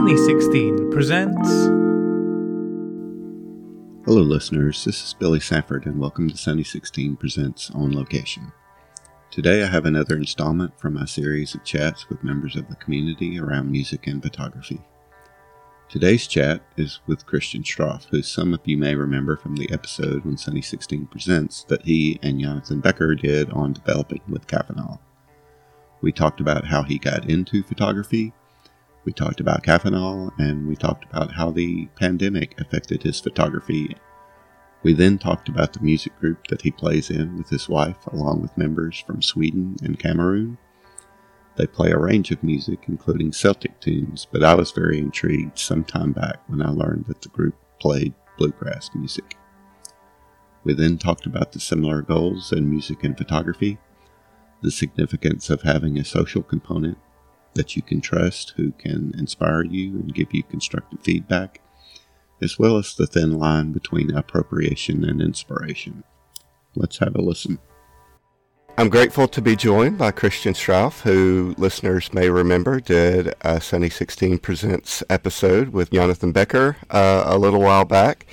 Sunny 16 presents. Hello, listeners. This is Billy Safford, and welcome to Sunny 16 Presents On Location. Today, I have another installment from my series of chats with members of the community around music and photography. Today's chat is with Christian Straff, who some of you may remember from the episode when Sunny 16 Presents that he and Jonathan Becker did on developing with Caffenol. We talked about how he got into photography, we talked about Caffenol, and we talked about how the pandemic affected his photography. We then talked about the music group that he plays in with his wife, along with members from Sweden and Cameroon. They play a range of music, including Celtic tunes, but I was very intrigued some time back when I learned that the group played bluegrass music. We then talked about the similar goals in music and photography, the significance of having a social component that you can trust who can inspire you and give you constructive feedback, as well as the thin line between appropriation and inspiration. Let's have a listen. I'm grateful to be joined by Christian Straff, who listeners may remember did a Sunny 16 Presents episode with Jonathan Becker uh, a little while back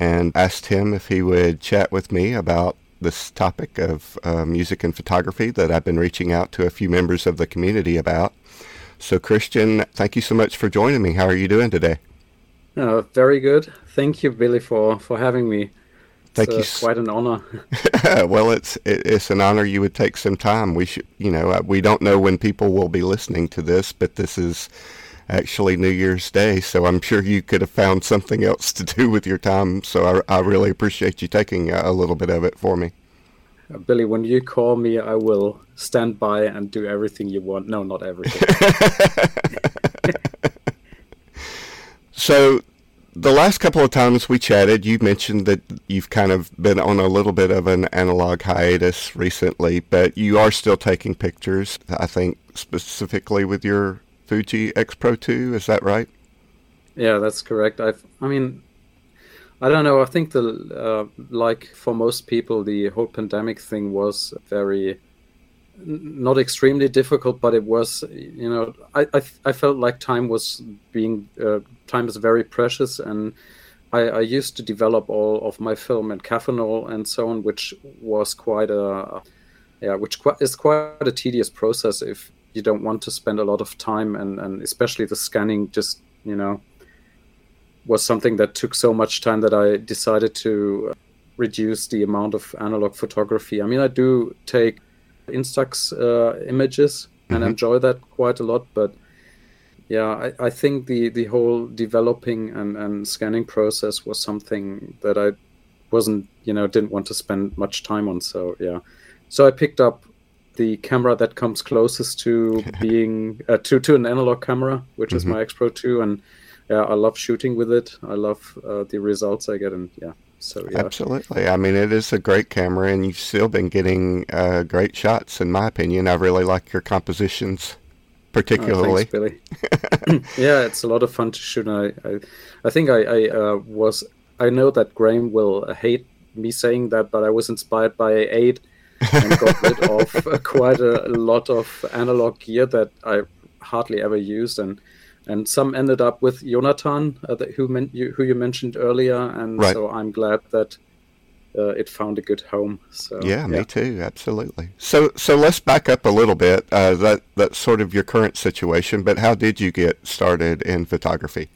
and asked him if he would chat with me about this topic of uh, music and photography that I've been reaching out to a few members of the community about. So, Christian, thank you so much for joining me. How are you doing today? Uh, very good. Thank you, Billy, for, for having me. It's, thank uh, you. Quite an honor. well, it's it, it's an honor. You would take some time. We should, you know, uh, we don't know when people will be listening to this, but this is actually New Year's Day, so I'm sure you could have found something else to do with your time. So I, I really appreciate you taking a, a little bit of it for me. Uh, Billy, when you call me, I will stand by and do everything you want. No, not everything. so, the last couple of times we chatted, you mentioned that you've kind of been on a little bit of an analog hiatus recently, but you are still taking pictures, I think, specifically with your Fuji X Pro 2. Is that right? Yeah, that's correct. i I mean, I don't know. I think the uh, like for most people, the whole pandemic thing was very not extremely difficult, but it was. You know, I I, I felt like time was being uh, time is very precious, and I, I, used to develop all of my film and Caffenol and so on, which was quite a yeah, which is quite a tedious process if you don't want to spend a lot of time and and especially the scanning just you know was something that took so much time that I decided to reduce the amount of analog photography. I mean, I do take Instax uh, images and mm-hmm. enjoy that quite a lot, but yeah, I, I think the, the whole developing and, and scanning process was something that I wasn't, you know, didn't want to spend much time on. So yeah, so I picked up the camera that comes closest to being uh, to to an analog camera, which mm-hmm. is my X Pro 2, and yeah, I love shooting with it. I love uh, the results I get, and yeah. So yeah. Absolutely. I mean, it is a great camera, and you've still been getting uh, great shots, in my opinion. I really like your compositions, particularly. Oh, thanks, Billy. yeah, it's a lot of fun to shoot. I, I, I think I, I uh, was. I know that Graham will hate me saying that, but I was inspired by Aid and got rid of quite a, a lot of analog gear that I hardly ever used, and and some ended up with Jonathan, uh, who, men- you, who you mentioned earlier, and right. so I'm glad that uh, it found a good home. So yeah, yeah, me too, absolutely. So so let's back up a little bit. Uh, that that's sort of your current situation, but how did you get started in photography?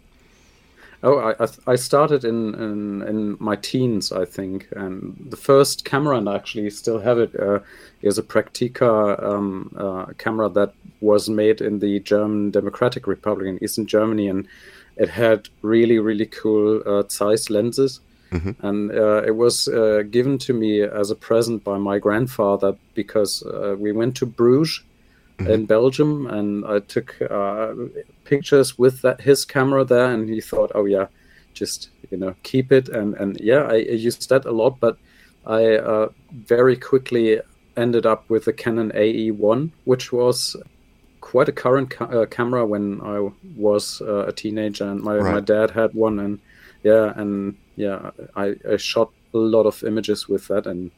Oh, I I started in, in, in my teens, I think, and the first camera, and I actually still have it, uh, is a Praktica um, uh, camera that was made in the German Democratic Republic in Eastern Germany, and it had really really cool uh, Zeiss lenses, mm-hmm. and uh, it was uh, given to me as a present by my grandfather because uh, we went to Bruges mm-hmm. in Belgium, and I took uh, pictures with that his camera there, and he thought, oh yeah, just you know keep it, and and yeah, I, I used that a lot, but I uh, very quickly ended up with the Canon AE1, which was quite a current ca- uh, camera when I was uh, a teenager, and my, right. my dad had one, and yeah, and yeah, I, I shot a lot of images with that, and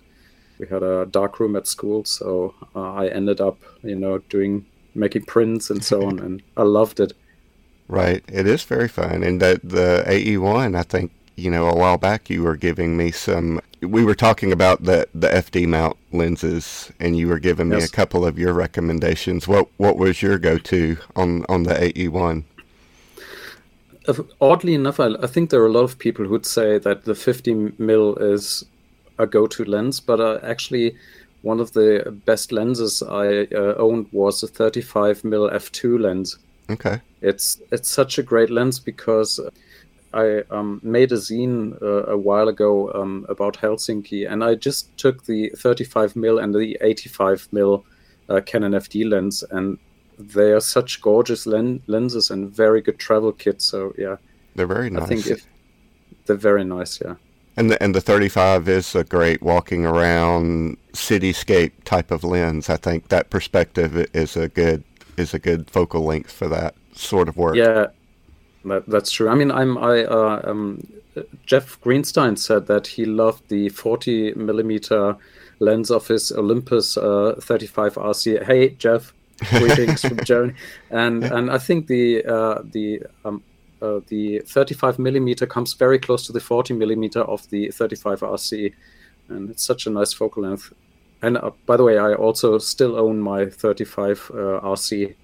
we had a dark room at school, so uh, I ended up, you know, doing making prints and so on, and I loved it. Right. It is very fun. And that the AE1, I think, you know, a while back you were giving me some we were talking about the the FD mount lenses and you were giving me yes. a couple of your recommendations. What what was your go-to on on the AE1? Oddly enough, I, I think there are a lot of people who'd say that the 50 mil is a go-to lens, but uh, actually one of the best lenses I uh, owned was a 35 mil f2 lens. Okay. It's it's such a great lens because I um, made a zine uh, a while ago um, about Helsinki, and I just took the 35 mil and the 85 mil uh, Canon FD lens, and they are such gorgeous len- lenses and very good travel kits. So yeah, they're very nice. I think if they're very nice, yeah. And the and the 35 is a great walking around cityscape type of lens. I think that perspective is a good is a good focal length for that sort of work. Yeah, that, that's true. I mean, I'm I uh, um, Jeff Greenstein said that he loved the 40 millimeter lens of his Olympus uh, 35 RC. Hey, Jeff, greetings from Germany. And and I think the uh, the um, uh, the 35 millimeter comes very close to the 40 millimeter of the 35 RC, and it's such a nice focal length. And uh, by the way, I also still own my 35 uh, RC,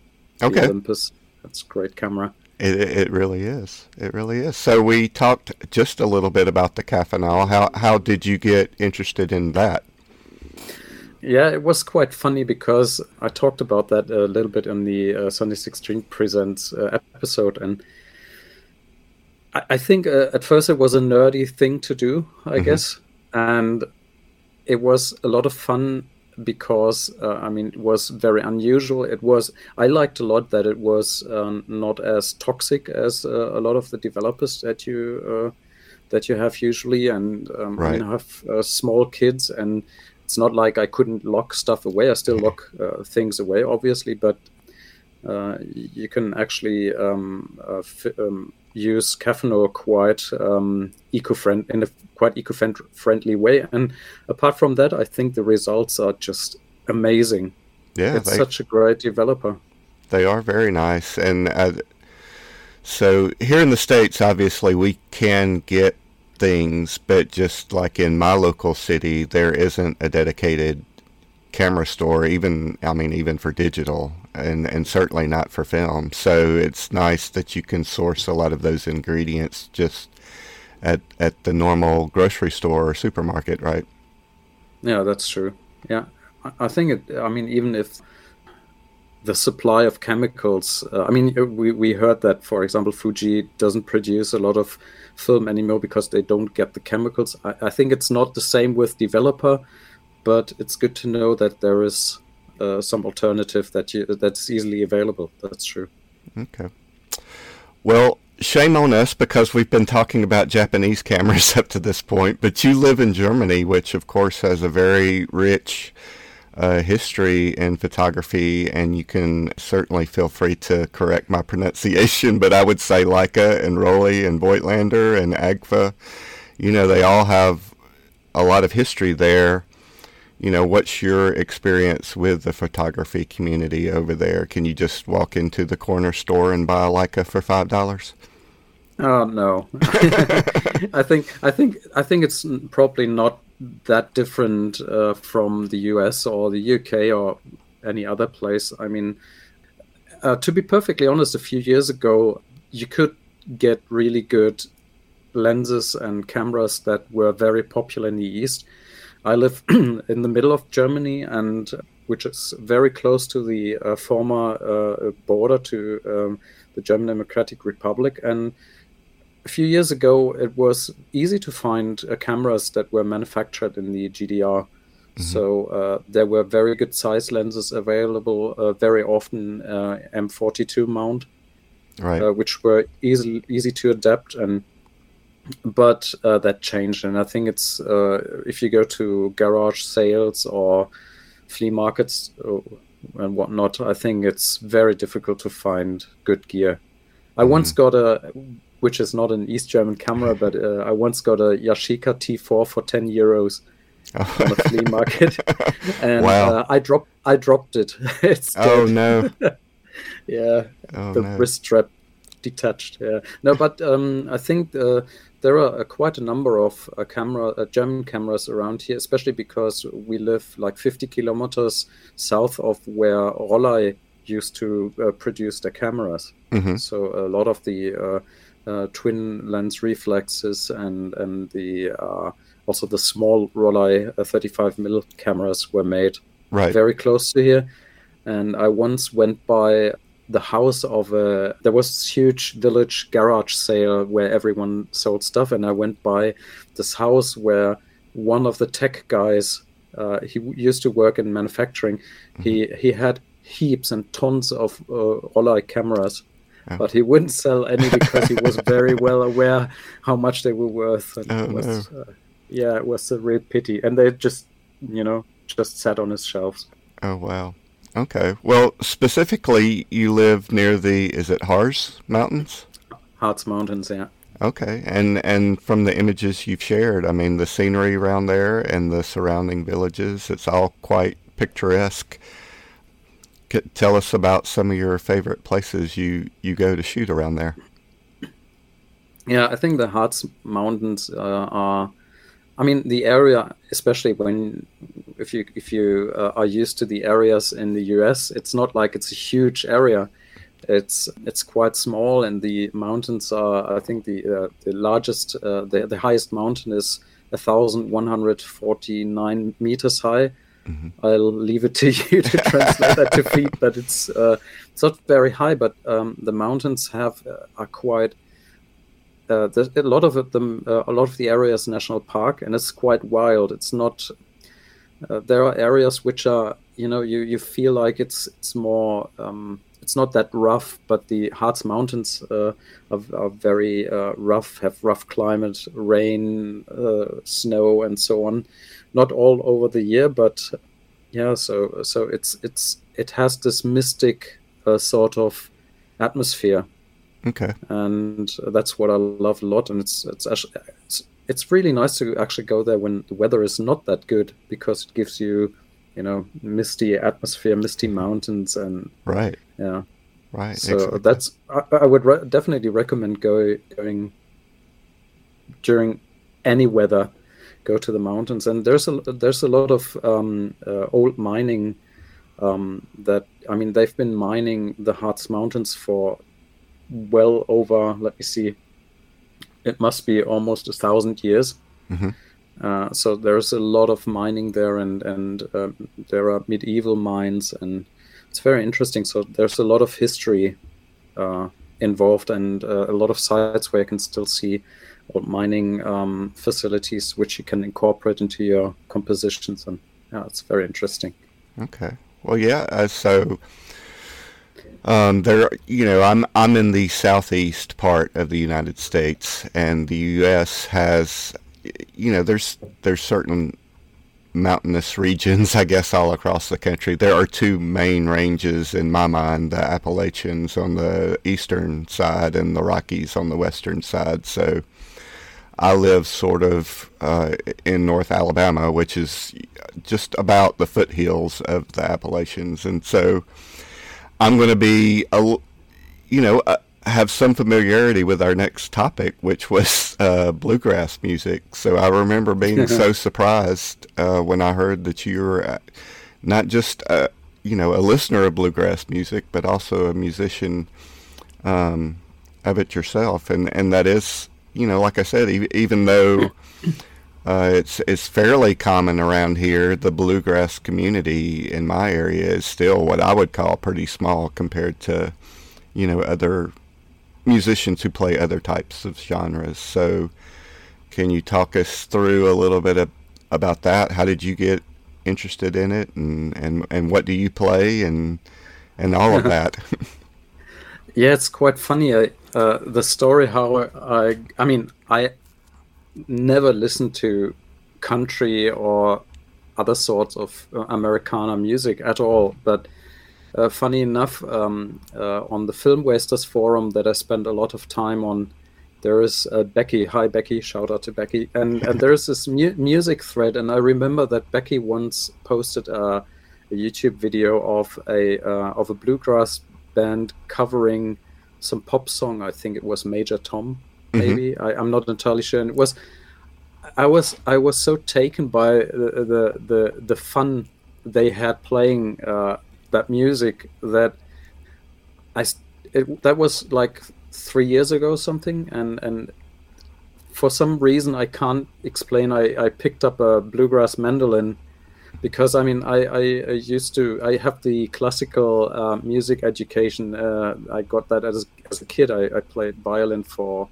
okay. Olympus. That's a great camera. It, it really is. It really is. So we talked just a little bit about the Caffenol. How how did you get interested in that? Yeah, it was quite funny because I talked about that a little bit in the uh, Sunny 16 Presents uh, episode, and I, I think uh, at first it was a nerdy thing to do, I mm-hmm. guess, and it was a lot of fun because uh, I mean it was very unusual. It was I liked a lot that it was um, not as toxic as uh, a lot of the developers that you uh, that you have usually, and um, right. I have uh, small kids, and it's not like I couldn't lock stuff away. I still lock uh, things away, obviously, but uh, you can actually um, um, use Caffenol quite um, eco-friend in a quite eco-friendly way. And apart from that, I think the results are just amazing. Yeah, it's they, such a great developer. They are very nice, and uh, so here in the states, obviously, we can get things, but just like in my local city, there isn't a dedicated camera store, even I mean, even for digital and, and certainly not for film. So it's nice that you can source a lot of those ingredients just at, at the normal grocery store or supermarket, right? Yeah, that's true. Yeah. I think it, I mean, even if the supply of chemicals, uh, I mean, uh, we, we heard that, for example, Fuji doesn't produce a lot of film anymore because they don't get the chemicals. I, I think it's not the same with developer, but it's good to know that there is uh, some alternative that you that's easily available. That's true. Okay. Well, shame on us because we've been talking about Japanese cameras up to this point, but you live in Germany, which of course has a very rich uh, history in photography, and you can certainly feel free to correct my pronunciation, but I would say Leica and Rollei and Voigtlander and Agfa, you know, they all have a lot of history there you know, what's your experience with the photography community over there? Can you just walk into the corner store and buy a Leica for five dollars? Oh no, I think I think I think it's probably not that different uh, from the US or the UK or any other place. I mean, uh, to be perfectly honest, a few years ago, you could get really good lenses and cameras that were very popular in the East I live in the middle of Germany, and which is very close to the uh, former uh, border to um, the German Democratic Republic. And a few years ago, it was easy to find uh, cameras that were manufactured in the GDR. Mm-hmm. So uh, there were very good Zeiss lenses available, uh, very often uh, M42 mount, right. which were easy easy to adapt and but uh, that changed and i think it's uh, if you go to garage sales or flea markets uh, and whatnot i think it's very difficult to find good gear i mm. once got a which is not an east german camera but uh, i once got a yashica t4 for 10 euros oh. on a flea market and wow. Uh, i dropped i dropped it it's oh no yeah oh, the no. wrist strap detached. Yeah. No, but um, I think uh, there are uh, quite a number of uh, camera uh, German cameras around here, especially because we live like 50 kilometers south of where Rollei used to uh, produce their cameras. Mhm. So a lot of the uh, uh, twin lens reflexes and and the uh, also the small Rollei uh, 35 mm cameras were made Right. very close to here. And I once went by the house of a there was this huge village garage sale where everyone sold stuff, and I went by this house where one of the tech guys uh, he used to work in manufacturing. He he had heaps and tons of uh, cameras. Oh. But he wouldn't sell any because he was very well aware how much they were worth. And Oh, it was, uh, yeah, it was a real pity. And they just, you know, just sat on his shelves. Oh wow. Okay. Well, specifically, you live near the is it Harz Mountains? Harz Mountains, yeah. Okay. And and from the images you've shared, I mean, the scenery around there and the surrounding villages, it's all quite picturesque. C- tell us about some of your favorite places you you go to shoot around there. Yeah, I think the Harz Mountains uh, are. I mean, the area, especially when if you if you uh, are used to the areas in the U.S., it's not like it's a huge area. It's it's quite small, and the mountains are. I think the uh, the largest, uh, the the highest mountain is thousand one hundred forty nine meters high. I'll leave it to you to translate that to feet, but it's uh, it's not very high. But um, the mountains have uh, are quite uh, a lot of them. Uh, a lot of the area is national park, and it's quite wild. It's not. Uh, there are areas which are, you know, you you feel like it's it's more. Um, it's not that rough, but the Harz Mountains uh, are, are very uh, rough. Have rough climate, rain, snow, and so on. Not all over the year, but yeah. So so it's it's it has this mystic sort of atmosphere Okay. and that's what I love a lot. And it's it's actually it's, it's really nice to actually go there when the weather is not that good because it gives you, you know, misty atmosphere, misty mountains, and Right. yeah. Right. So exactly. that's I, I would re- definitely recommend go, going during any weather. Go to the mountains, and there's a there's a lot of um, uh, old mining um, that I mean they've been mining the Harz Mountains for well over let me see it must be almost a thousand years Mhm. uh, so there's a lot of mining there and and um, there are medieval mines and it's very interesting so there's a lot of history uh, involved and uh, a lot of sites where you can still see old mining um, facilities which you can incorporate into your compositions and yeah it's very interesting Okay. Well, yeah. Uh, so, um, there, you know, I'm I'm in the southeast part of the United States, and the U.S. has, you know, there's there's certain mountainous regions, I guess, all across the country. There are two main ranges in my mind: the Appalachians on the eastern side and the Rockies on the western side. So. I live sort of uh, in North Alabama, which is just about the foothills of the Appalachians, and so I'm going to be, a, you know, uh, have some familiarity with our next topic, which was uh, bluegrass music. So I remember being so surprised uh, when I heard that you were uh, not just, uh, you know, a listener of bluegrass music, but also a musician um, of it yourself, and and that is, you know, like I said, e- even though uh, it's it's fairly common around here, the bluegrass community in my area is still what I would call pretty small compared to, you know, other musicians who play other types of genres. So, can you talk us through a little bit of, about that? How did you get interested in it, and and and what do you play, and and all of that? Yeah, it's quite funny. I, uh, the story how I, I mean, I never listened to country or other sorts of uh, Americana music at all. But uh, funny enough, um, uh, on the Film Wasters forum that I spend a lot of time on, there is uh, Becky. Hi, Becky. Shout out to Becky. And and there is this mu- music thread, and I remember that Becky once posted a, a YouTube video of a uh, of a bluegrass band covering some pop song. I think it was Major Tom, maybe. Mm-hmm. I, I'm not entirely sure. And it was I was I was so taken by the the the, the fun they had playing uh, that music that I it, that was like three years ago something and and for some reason I can't explain I, I picked up a bluegrass mandolin because I mean I, I, I used to I have the classical uh, music education uh, I got that as, as a kid I, I played violin for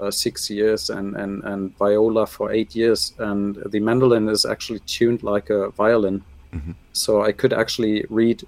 uh, six years and, and, and viola for eight years. And the mandolin is actually tuned like a violin. Mm-hmm. So I could actually read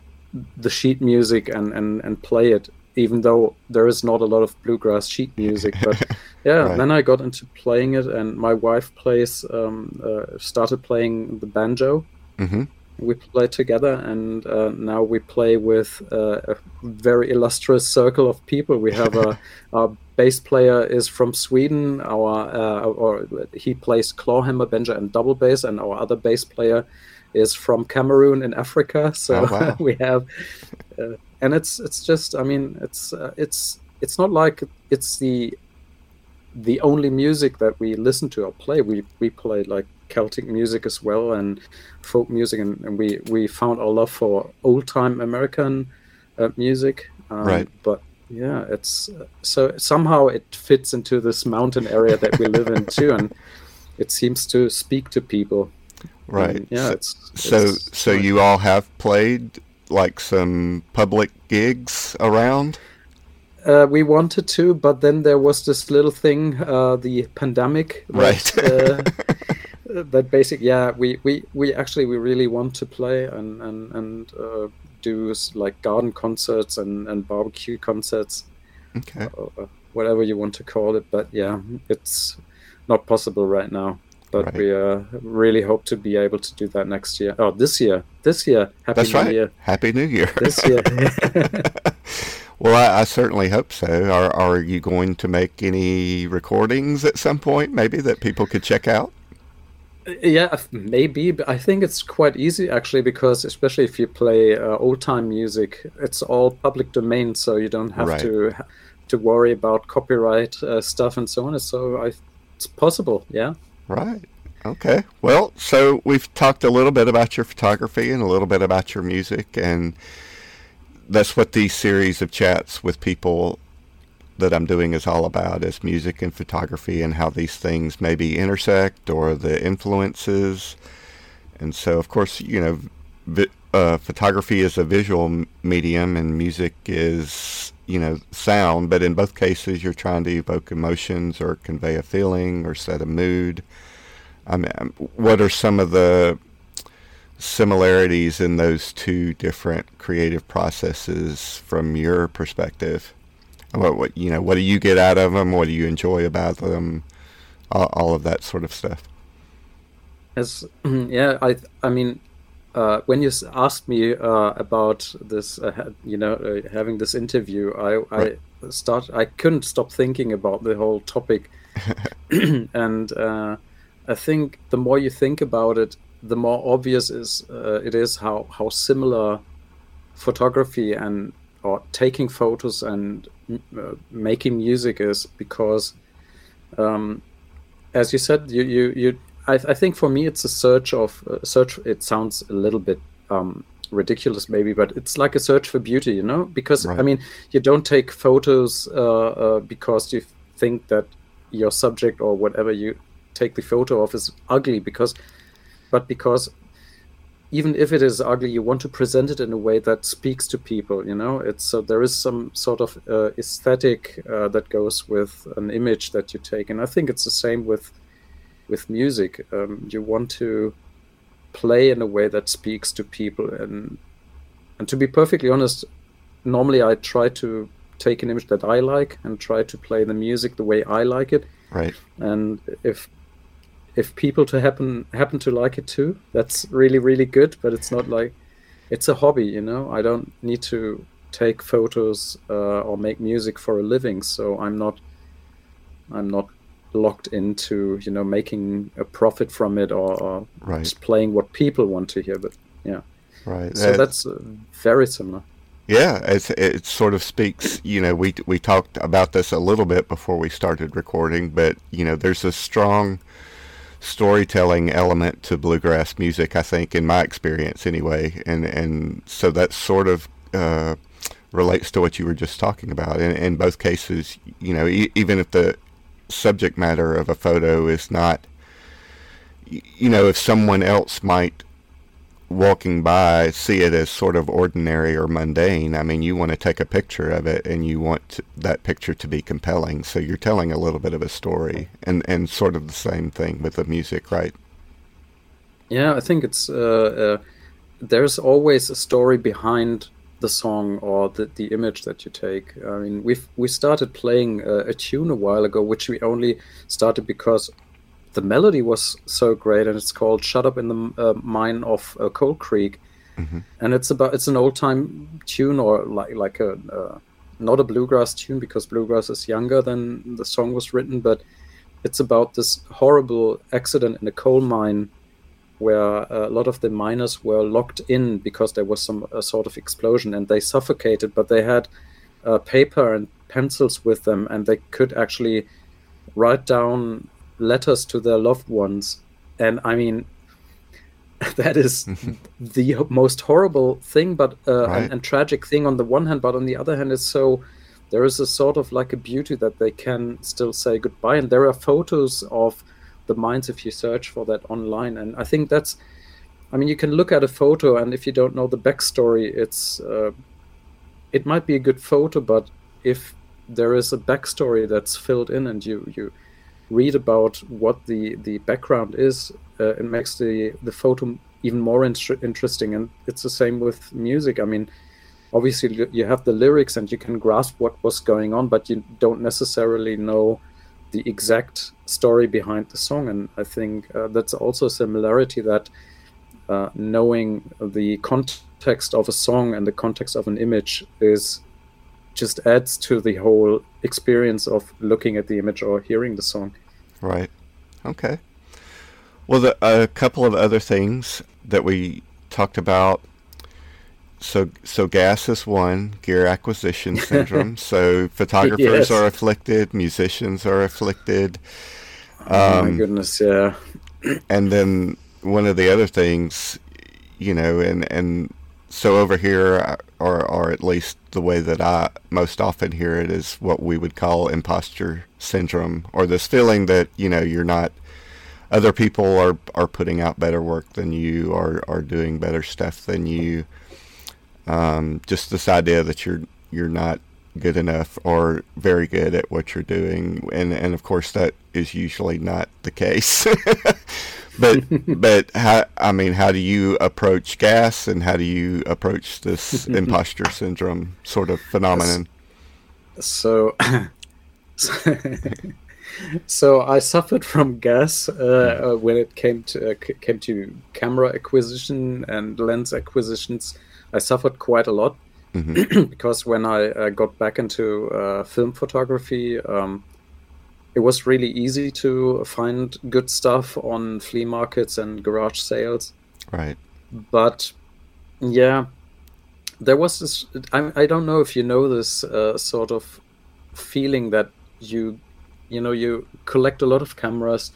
the sheet music and, and, and play it, even though there is not a lot of bluegrass sheet music. But yeah, right. then I got into playing it, and my wife plays, um, uh, started playing the banjo. Mm-hmm we play together and uh, now we play with uh, a very illustrious circle of people we have a, a bass player is from Sweden. Our uh, or he plays clawhammer, banjo, and double bass, and our other bass player is from Cameroon in Africa. So oh, wow. we have, uh, and it's it's just I mean it's uh, it's it's not like it's the the only music that we listen to or play. We we play like Celtic music as well and folk music, and, and we we found our love for old time American uh, music. Um, right. But yeah it's so somehow it fits into this mountain area that we live in too and it seems to speak to people right and yeah so, it's, it's so so you all have played like some public gigs around uh, we wanted to but then there was this little thing uh, the pandemic right that basic yeah we, we we actually we really want to play and and and uh, do like garden concerts and, and barbecue concerts. Okay. Whatever you want to call it, but yeah, it's not possible right now. But right. we uh, really hope to be able to do that next year. Oh, this year! This year! Happy That's New right. Year! Happy New Year! This year. well, I, I, certainly hope so. Are Are you going to make any recordings at some point, maybe that people could check out? Yeah maybe but i think it's quite easy actually because especially if you play uh, old time music it's all public domain so you don't have right. to to worry about copyright uh, stuff and so on. So I, it's possible yeah. Right. Okay. Well so we've talked a little bit about your photography and a little bit about your music and that's what these series of chats with people that I'm doing is all about is music and photography and how these things maybe intersect or the influences. And so, of course, you know, vi- uh, photography is a visual medium and music is, you know, sound. But in both cases, you're trying to evoke emotions or convey a feeling or set a mood. I mean, um, what are some of the similarities in those two different creative processes from your perspective? What, what you know? What do you get out of them? What do you enjoy about them? All, all of that sort of stuff. As yeah, I I mean, uh, when you asked me uh, about this, uh, you know, uh, having this interview, I right. I start I couldn't stop thinking about the whole topic, and uh, I think the more you think about it, the more obvious is uh, it is how how similar photography and or taking photos and uh, making music is because, um, as you said, you you, you I, I, think for me it's a search of uh, search. It sounds a little bit um, ridiculous maybe, but it's like a search for beauty, you know. Because right. I mean, you don't take photos uh, uh, because you think that your subject or whatever you take the photo of is ugly because but because even if it is ugly, you want to present it in a way that speaks to people. You know, it's so there is some sort of uh, aesthetic uh, that goes with an image that you take, and I think it's the same with with music. Um, you want to play in a way that speaks to people, and and to be perfectly honest, normally I try to take an image that I like and try to play the music the way I like it. Right. And if if people to happen happen to like it too, that's really really good. But it's not like it's a hobby, you know. I don't need to take photos uh, or make music for a living, so I'm not I'm not locked into you know making a profit from it or, or right. just playing what people want to hear. But yeah, right. So that's uh, very similar. Yeah, it's, it sort of speaks. You know, we we talked about this a little bit before we started recording, but you know, there's a strong storytelling element to bluegrass music. I think, in my experience, anyway, and and so that sort of uh, relates to what you were just talking about. In, in both cases, you know, e- even if the subject matter of a photo is not, you know, if someone else might walking by see it as sort of ordinary or mundane. I mean, you want to take a picture of it and you want to, that picture to be compelling. So you're telling a little bit of a story and, and sort of the same thing with the music, right? Yeah, I think it's, uh, uh, there's always a story behind the song or the, the image that you take. I mean, we've, we started playing a, a tune a while ago, which we only started because the melody was so great, and it's called "Shut Up in the uh, Mine of uh, Coal Creek," mm-hmm. and it's about it's an old time tune or like like a uh, not a bluegrass tune because bluegrass is younger than the song was written, but it's about this horrible accident in a coal mine where a lot of the miners were locked in because there was some sort of explosion and they suffocated, but they had uh, paper and pencils with them and they could actually write down letters to their loved ones. And I mean, that is the most horrible thing, but uh, right. and, and, tragic thing on the one hand, but on the other hand, it's so there is a sort of like a beauty that they can still say goodbye. And there are photos of the mines if you search for that online, and I think that's. I mean, you can look at a photo, and if you don't know the backstory, it's uh, it might be a good photo, but if there is a backstory that's filled in, and you you read about what the the background is, uh, it makes the the photo even more in- interesting. And it's the same with music. I mean, obviously you have the lyrics and you can grasp what was going on, but you don't necessarily know the exact story behind the song. And I think uh, that's also a similarity that uh, knowing the context of a song and the context of an image is just adds to the whole experience of looking at the image or hearing the song. Right. Okay. Well, the, a couple of other things that we talked about. So, so gas is one gear acquisition syndrome. so photographers yes. are afflicted, musicians are afflicted. oh my um, goodness, yeah. and then one of the other things, you know, and and so over here, or or at least the way that I most often hear it is what we would call imposter syndrome, or this feeling that you know you're not. Other people are are putting out better work than you, or are doing better stuff than you. Um, just this idea that you're you're not good enough or very good at what you're doing, and and of course that is usually not the case. but but how I mean, how do you approach gas, and how do you approach this imposter syndrome sort of phenomenon? So, so I suffered from gas uh, uh, when it came to uh, came to camera acquisition and lens acquisitions. I suffered quite a lot mm-hmm. because when I uh, got back into uh, film photography. Um, it was really easy to find good stuff on flea markets and garage sales. Right. But yeah, there was this. I, I don't know if you know this uh, sort of feeling that you, you know, you collect a lot of cameras,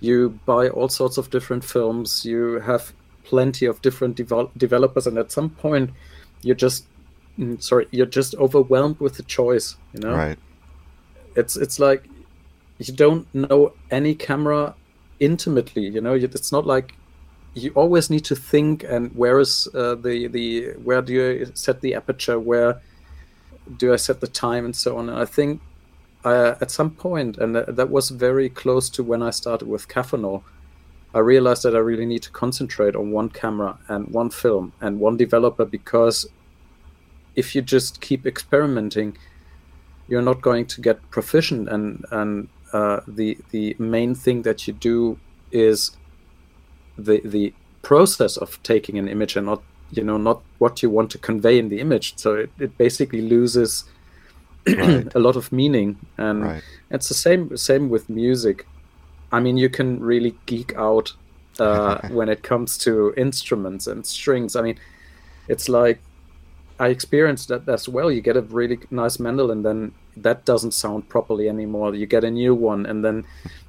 you buy all sorts of different films, you have plenty of different devel- developers, and at some point, you're just mm, sorry, you're just overwhelmed with the choice. You know. Right. It's it's like you don't know any camera intimately you know? It's not like you always need to think and where is uh, the the where do you set the aperture? Where do i set the time and so on? And i think uh, at some point and that, that was very close to when i started with Caffenol i realized that i really need to concentrate on one camera and one film and one developer because if you just keep experimenting you're not going to get proficient and and uh, the the main thing that you do is the the process of taking an image and not you know not what you want to convey in the image so it, it basically loses right. a lot of meaning and right. it's the same same with music i mean you can really geek out uh, when it comes to instruments and strings i mean it's like I experienced that as well. You get a really nice mandolin, then that doesn't sound properly anymore. You get a new one, and then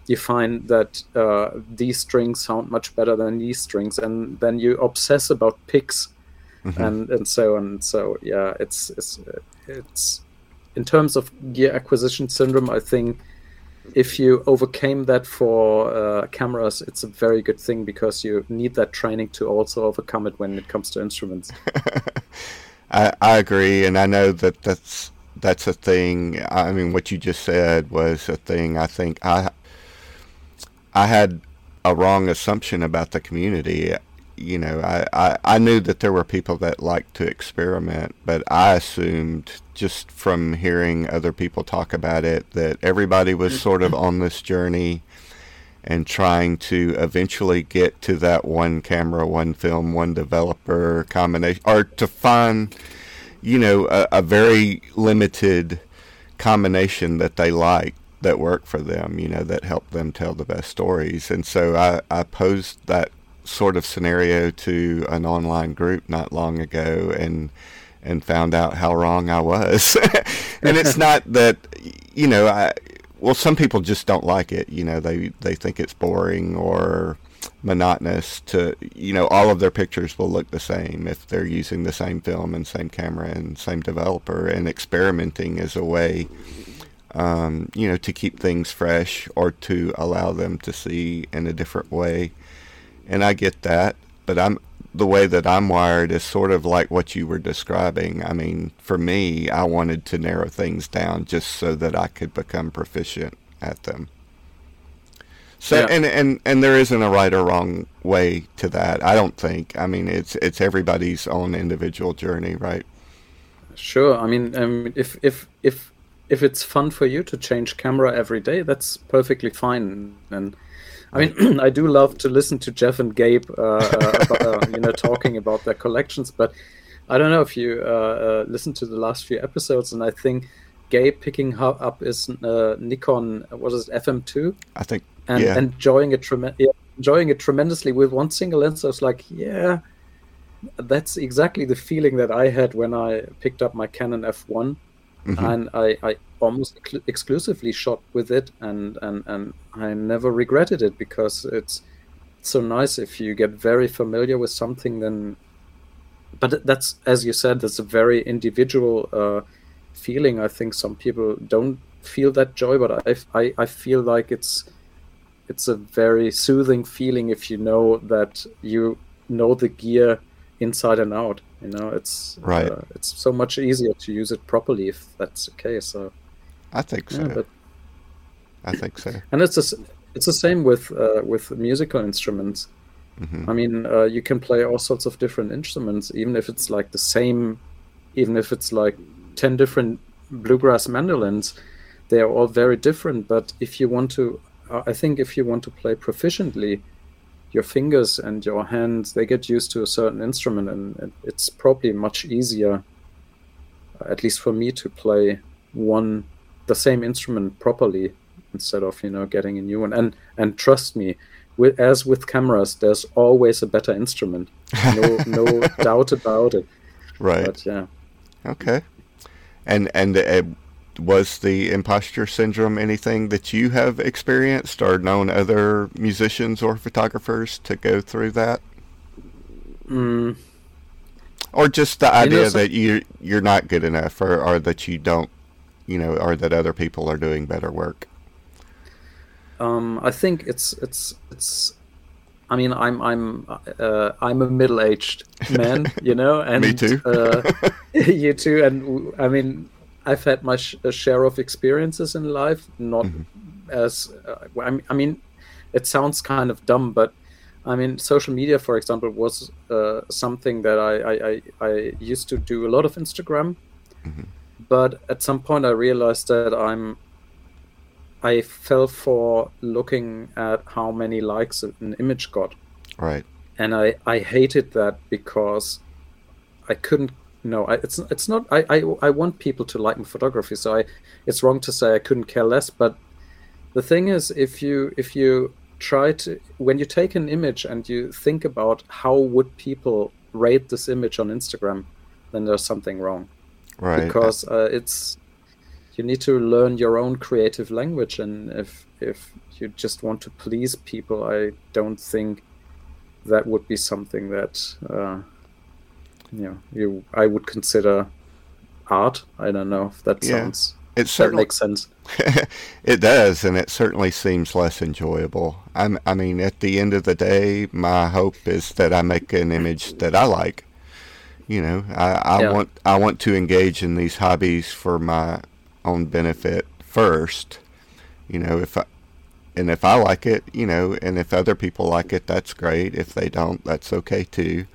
you find that uh, these strings sound much better than these strings, and then you obsess about picks, mm-hmm. and and so on. So yeah, it's it's it's in terms of gear acquisition syndrome. I think if you overcame that for uh, cameras, it's a very good thing because you need that training to also overcome it when it comes to instruments. I, I agree, and I know that that's that's a thing. I mean, what you just said was a thing. I think I I had a wrong assumption about the community. You know, I, I, I knew that there were people that liked to experiment, but I assumed just from hearing other people talk about it that everybody was mm-hmm. sort of on this journey and trying to eventually get to that one camera, one film, one developer combination, or to find, you know, a, a very limited combination that they like that work for them, you know, that help them tell the best stories. And so I, I posed that sort of scenario to an online group not long ago and and found out how wrong I was. and it's not that you know, I well some people just don't like it, you know, they they think it's boring or monotonous to you know all of their pictures will look the same if they're using the same film and same camera and same developer and experimenting is a way um, you know, to keep things fresh or to allow them to see in a different way. And I get that, but I'm the way that I'm wired is sort of like what you were describing. I mean, for me, I wanted to narrow things down just so that I could become proficient at them. So yeah. and, and and there isn't a right or wrong way to that. I don't think. I mean, it's it's everybody's own individual journey, right? Sure. I mean, um, if if if if it's fun for you to change camera every day, that's perfectly fine. And I mean, I do love to listen to Jeff and Gabe, uh, uh, about, uh, you know, talking about their collections. But I don't know if you listen to the last few episodes, and I think Gabe picking up is uh, Nikon, what is it, FM2? I think, and yeah. enjoying it trem- yeah, enjoying it tremendously with one single lens. I was like, yeah, that's exactly the feeling that I had when I picked up my Canon F1 Mm-hmm. and I, I almost cl- exclusively shot with it and, and and I never regretted it because it's so nice if you get very familiar with something then but that's as you said that's a very individual uh, feeling. I think some people don't feel that joy but I, I, I feel like it's it's a very soothing feeling if you know that you know the gear inside and out you know? It's right. uh, it's so much easier to use it properly if that's the case so i think so. yeah, i think so. And it's it's the same with uh, with musical instruments. Mm-hmm. i mean uh, you can play all sorts of different instruments even if it's like the same even if it's like 10 different bluegrass mandolins they are all very different. But if you want to uh, i think if you want to play proficiently your fingers and your hands they get used to a certain instrument and it's probably much easier at least for me to play one the same instrument properly instead of you know getting a new one. And and trust me with, as with cameras there's always a better instrument. No no doubt about it. Right. But yeah. Okay. And and uh, was the imposter syndrome anything that you have experienced or known other musicians or photographers to go through that? Mm. Or just the idea you know, that you you're not good enough, or, or that you don't, you know, or that other people are doing better work. Um, I think it's it's it's. I mean, I'm I'm uh, I'm a middle-aged man, you know, and me too. uh, you too, and I mean, I've had my sh- share of experiences in life, not mm-hmm. as uh, I mean, it sounds kind of dumb, but I mean, social media, for example, was uh, something that I, I, I, I, used to do a lot of Instagram, mm-hmm. But at some point I realized that I'm I fell for looking at how many likes an image got. Right. And I, I hated that because I couldn't no I, it's it's not I, I i want people to like my photography so i it's wrong to say i couldn't care less but the thing is if you if you try to when you take an image and you think about how would people rate this image on instagram then there's something wrong. Right. Because uh, it's you need to learn your own creative language, and if if you just want to please people, I don't think that would be something that uh, you know you I would consider art. I don't know if that sounds Yeah. it certainly makes sense. it does, and it certainly seems less enjoyable. I'm, I mean, at the end of the day, my hope is that I make an image that I like. You know, I, I Yeah. want I want to engage in these hobbies for my own benefit first. You know, if I and if I like it, you know, and if other people like it, that's great. If they don't, that's okay too.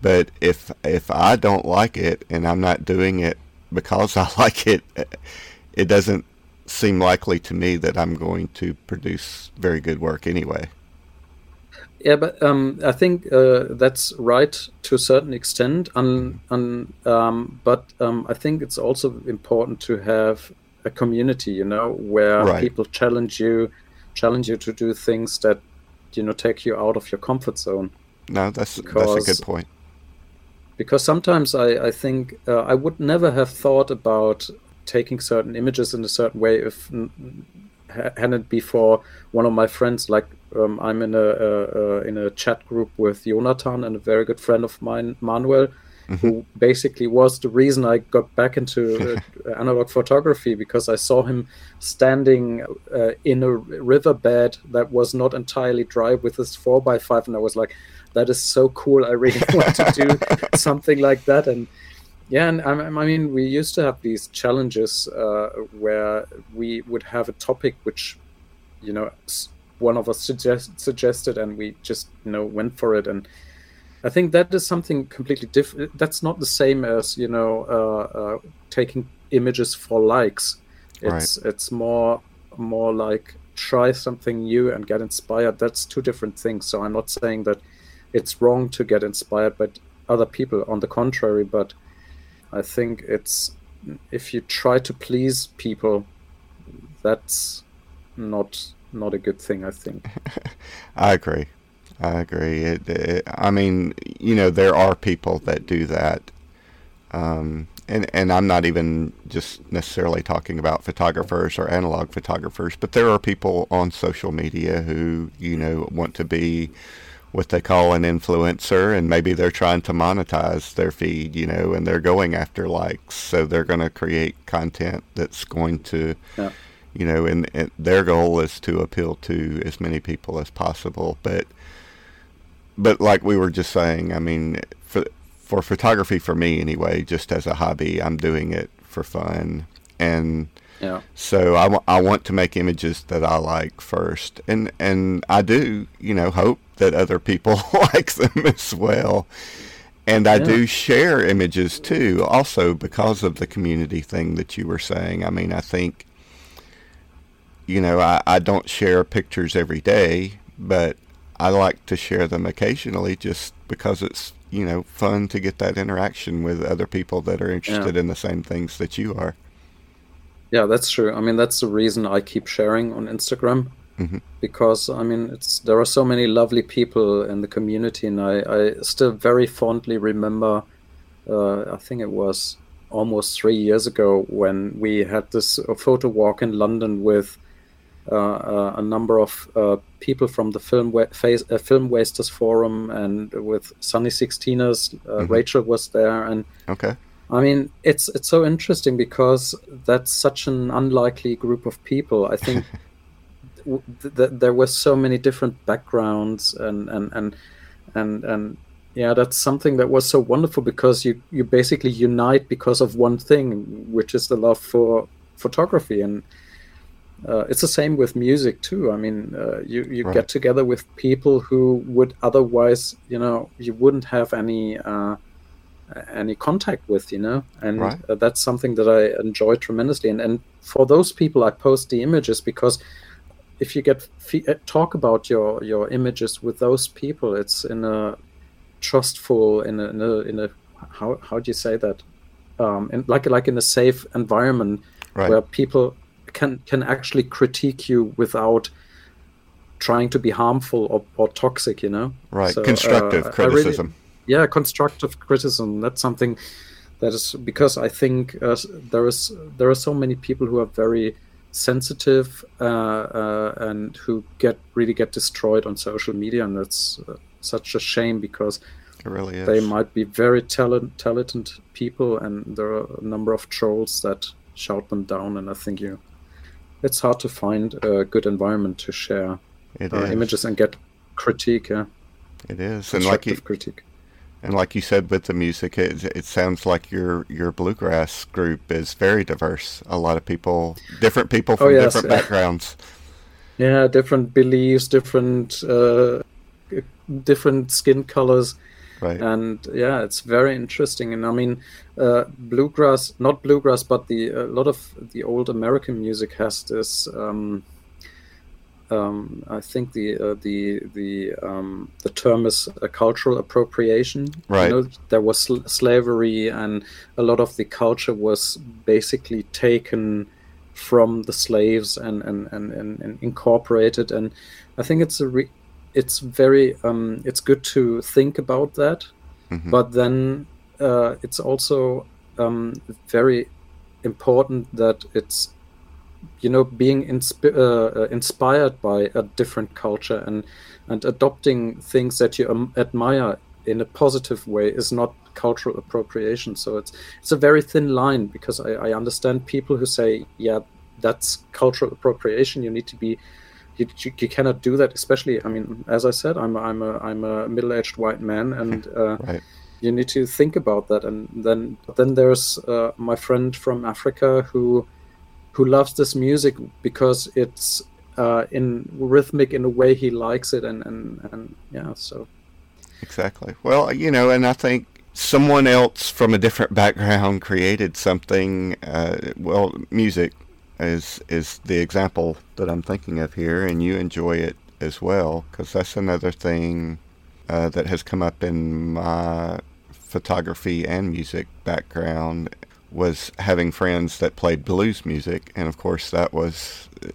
But if if I don't like it and I'm not doing it because I like it, it doesn't seem likely to me that I'm going to produce very good work anyway. Yeah, but um, I think uh, that's right to a certain extent. Un, un, um, but um, I think it's also important to have a community, you know, where Right. people challenge you, challenge you to do things that, you know, take you out of your comfort zone. No, that's that's a good point. Because sometimes I, I think uh, I would never have thought about taking certain images in a certain way if hadn't it before one of my friends like um, I'm in a uh, uh, in a chat group with Jonathan and a very good friend of mine Manuel who basically was the reason I got back into uh, analog photography because I saw him standing uh, in a riverbed that was not entirely dry with his 4x5 and I was like that is so cool. I really want to do something like that. And yeah, and I, I mean, we used to have these challenges uh, where we would have a topic which, you know, s- one of us suggest, suggested, and we just you know went for it. And I think that is something completely different. That's not the same as you know uh, uh, taking images for likes. It's it's more more like try something new and get inspired. That's two different things. So I'm not saying that it's wrong to get inspired by other people. On the contrary, but I think it's if you try to please people, that's not not a good thing. I think. I agree. I agree. It, it, I mean, you know, there are people that do that, um, and and I'm not even just necessarily talking about photographers or analog photographers, but there are people on social media who you know want to be what they call an influencer, and maybe they're trying to monetize their feed, you know, and they're going after likes, so they're going to create content that's going to Yeah. You know, and, and their goal is to appeal to as many people as possible. But, but like we were just saying, I mean, for for photography, for me anyway, just as a hobby, I'm doing it for fun, and Yeah. so I wa- I want to make images that I like first, and and I do, you know, hope that other people like them as well. And I Yeah. do share images too, also because of the community thing that you were saying. I mean, I think, you know, I, I don't share pictures every day, but I like to share them occasionally just because it's, you know, fun to get that interaction with other people that are interested in the same things that you are. Yeah, that's true. I mean, that's the reason I keep sharing on Instagram Mhm. because I mean, it's there are so many lovely people in the community, and I, I still very fondly remember. Uh, I think it was almost three years ago when we had this photo walk in London with a number of uh, people from the film wa- uh, film wasters forum and with Sunny Sixteeners. Uh, Mhm. Rachel was there, and Okay. I mean, it's it's so interesting because that's such an unlikely group of people. I think th- th- there were so many different backgrounds and and and and and yeah, that's something that was so wonderful because you you basically unite because of one thing, which is the love for photography and. Uh, it's the same with music too. I mean, uh, you you Right. get together with people who would otherwise, you know, you wouldn't have any uh, any contact with, you know, and Right. uh, that's something that I enjoy tremendously. And and for those people, I post the images because if you get fe- uh, talk about your your images with those people, it's in a trustful, in a in a, in a how how do you say that, um, in, like like in a safe environment Right. where people can can actually critique you without trying to be harmful or, or toxic, you know. Right. So, uh, Constructive I- I really- criticism. yeah constructive criticism that's something that is because I think uh, there is there are so many people who are very sensitive uh, uh, and who get really get destroyed on social media, and that's uh, such a shame because really they might be very talent, talented people, and there are a number of trolls that shout them down, and I think you it's hard to find a good environment to share uh, images and get critique. Yeah. It is, and like you, critique. And like you said with the music, it, it sounds like your your bluegrass group is very diverse. A lot of people, different people from oh, yes. different backgrounds. Yeah, different beliefs, different uh, different skin colors. Right. And yeah, it's very interesting. And I mean, uh, bluegrass, not bluegrass, but the a lot of the old American music has this. Um, um, I think the uh, the the um, the term is a cultural appropriation. Right. You know, there was sl- slavery, and a lot of the culture was basically taken from the slaves and and, and, and, and incorporated. And I think it's a re- it's very um, it's good to think about that, mm-hmm. but then uh, it's also um, very important that it's you know being insp- uh, uh, inspired by a different culture and and adopting things that you um, admire in a positive way is not cultural appropriation. So it's it's a very thin line because I, I understand people who say yeah that's cultural appropriation. You need to be you, you, you, cannot do that especially i mean as i said i'm i'm a i'm a middle-aged white man and uh, right. you need to think about that and then then there's uh, my friend from africa who who loves this music because it's uh, in rhythmic in the way he likes it, and, and, and yeah, so. Exactly. Well, you know, and I think someone else from a different background created something. Uh, well, music is is the example that I'm thinking of here, and you enjoy it as well, because that's another thing uh, that has come up in my photography and music background was having friends that played blues music, and of course that was, uh,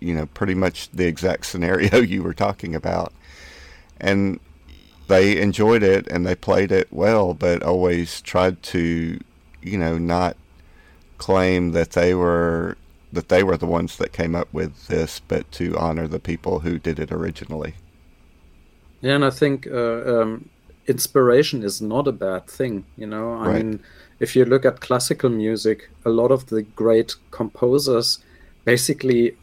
you know, pretty much the exact scenario you were talking about, and they enjoyed it and they played it well, but always tried to, you know, not claim that they were that they were the ones that came up with this, but to honor the people who did it originally. Yeah, and I think uh, um, inspiration is not a bad thing. You know, I right. mean if you look at classical music, a lot of the great composers basically,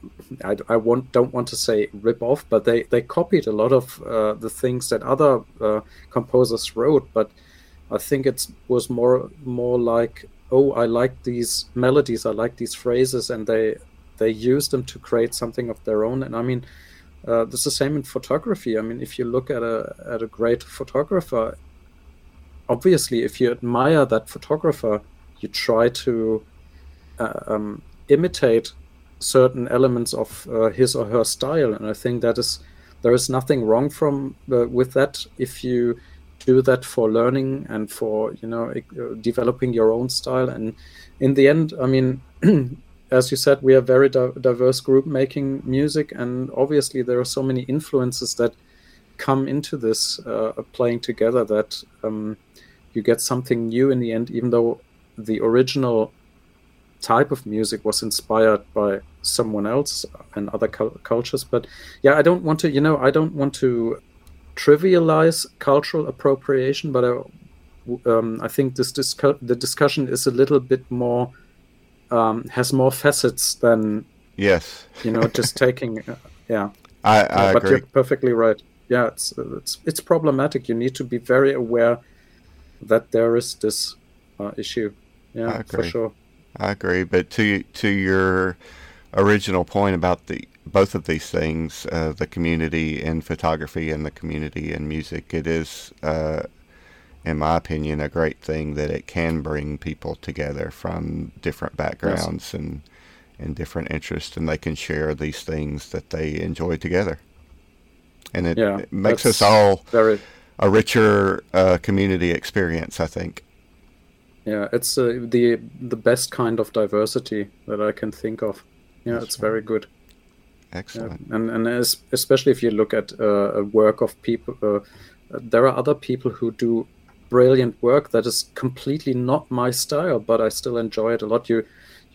I, I want, don't want to say rip off, but they, they copied a lot of uh, the things that other uh, composers wrote. But I think it was more more like, oh, I like these melodies, I like these phrases, and they they used them to create something of their own. And I mean, uh, it's the same in photography. I mean, if you look at a at a great photographer, obviously, if you admire that photographer, you try to uh, um, imitate certain elements of uh, his or her style, and I think that is there is nothing wrong from uh, with that if you do that for learning and for you know developing your own style. And in the end, I mean. as you said, we are very di- diverse group making music, and obviously there are so many influences that come into this uh, playing together that um, you get something new in the end, even though the original type of music was inspired by someone else and other cu- cultures. But yeah, I don't want to, you know, I don't want to trivialize cultural appropriation, but I, um, I think this discu- the discussion is a little bit more um, has more facets than yes, you know, just taking uh, yeah. I, I but agree. you're perfectly right. Yeah, it's it's it's problematic. You need to be very aware that there is this uh, issue. Yeah, for sure. I agree. But to to your original point about the both of these things, uh, the community in photography and the community in music, it is, uh, in my opinion, a great thing that it can bring people together from different backgrounds yes. and and different interests, and they can share these things that they enjoy together. And it, yeah, it makes us all very a richer uh, community experience. I think. Yeah, it's uh, the the best kind of diversity that I can think of. Yeah, That's it's right. very good. Excellent. Yeah. And and as, especially if you look at uh, a work of people, uh, there are other people who do brilliant work that is completely not my style, but I still enjoy it a lot. You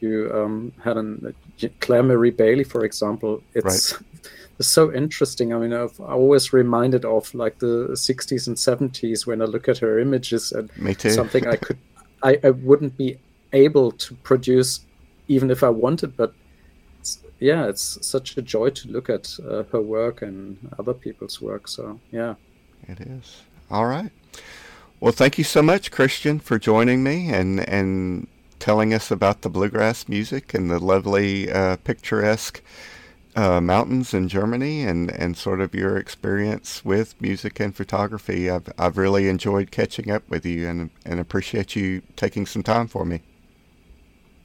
you um, had an Claire Marie Bailey, for example. It's right. it's so interesting. I mean, I've always reminded of like the 60s and 70s when I look at her images and something I could I, I wouldn't be able to produce even if I wanted, but yeah, it's such a joy to look at uh, her work and other people's work. So yeah, it is. All right. Well, thank you so much, Christian, for joining me and and telling us about the bluegrass music and the lovely, uh, picturesque uh, mountains in Germany and, and sort of your experience with music and photography. I've, I've really enjoyed catching up with you and, and appreciate you taking some time for me.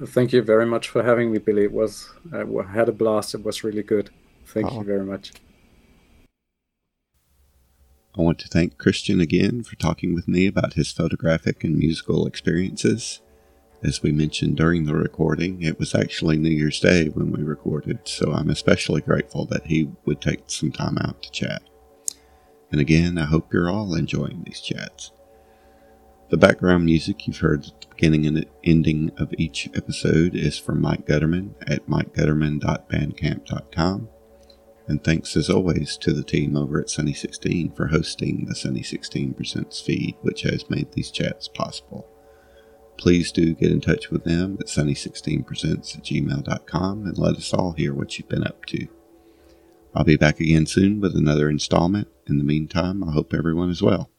Thank you very much for having me, Billy. It was uh, I had a blast. It was really good. Thank oh. you very much. I want to thank Christian again for talking with me about his photographic and musical experiences. As we mentioned during the recording, it was actually New Year's Day when we recorded, so I'm especially grateful that he would take some time out to chat. And again, I hope you're all enjoying these chats. The background music you've heard at the beginning and ending of each episode is from Mike Gutterman at mikegutterman.bandcamp.com. And thanks as always to the team over at Sunny 16 for hosting the Sunny 16 Presents feed, which has made these chats possible please do get in touch with them at sunny16presents at gmail.com and let us all hear what you've been up to. I'll be back again soon with another installment. In the meantime, I hope everyone is well.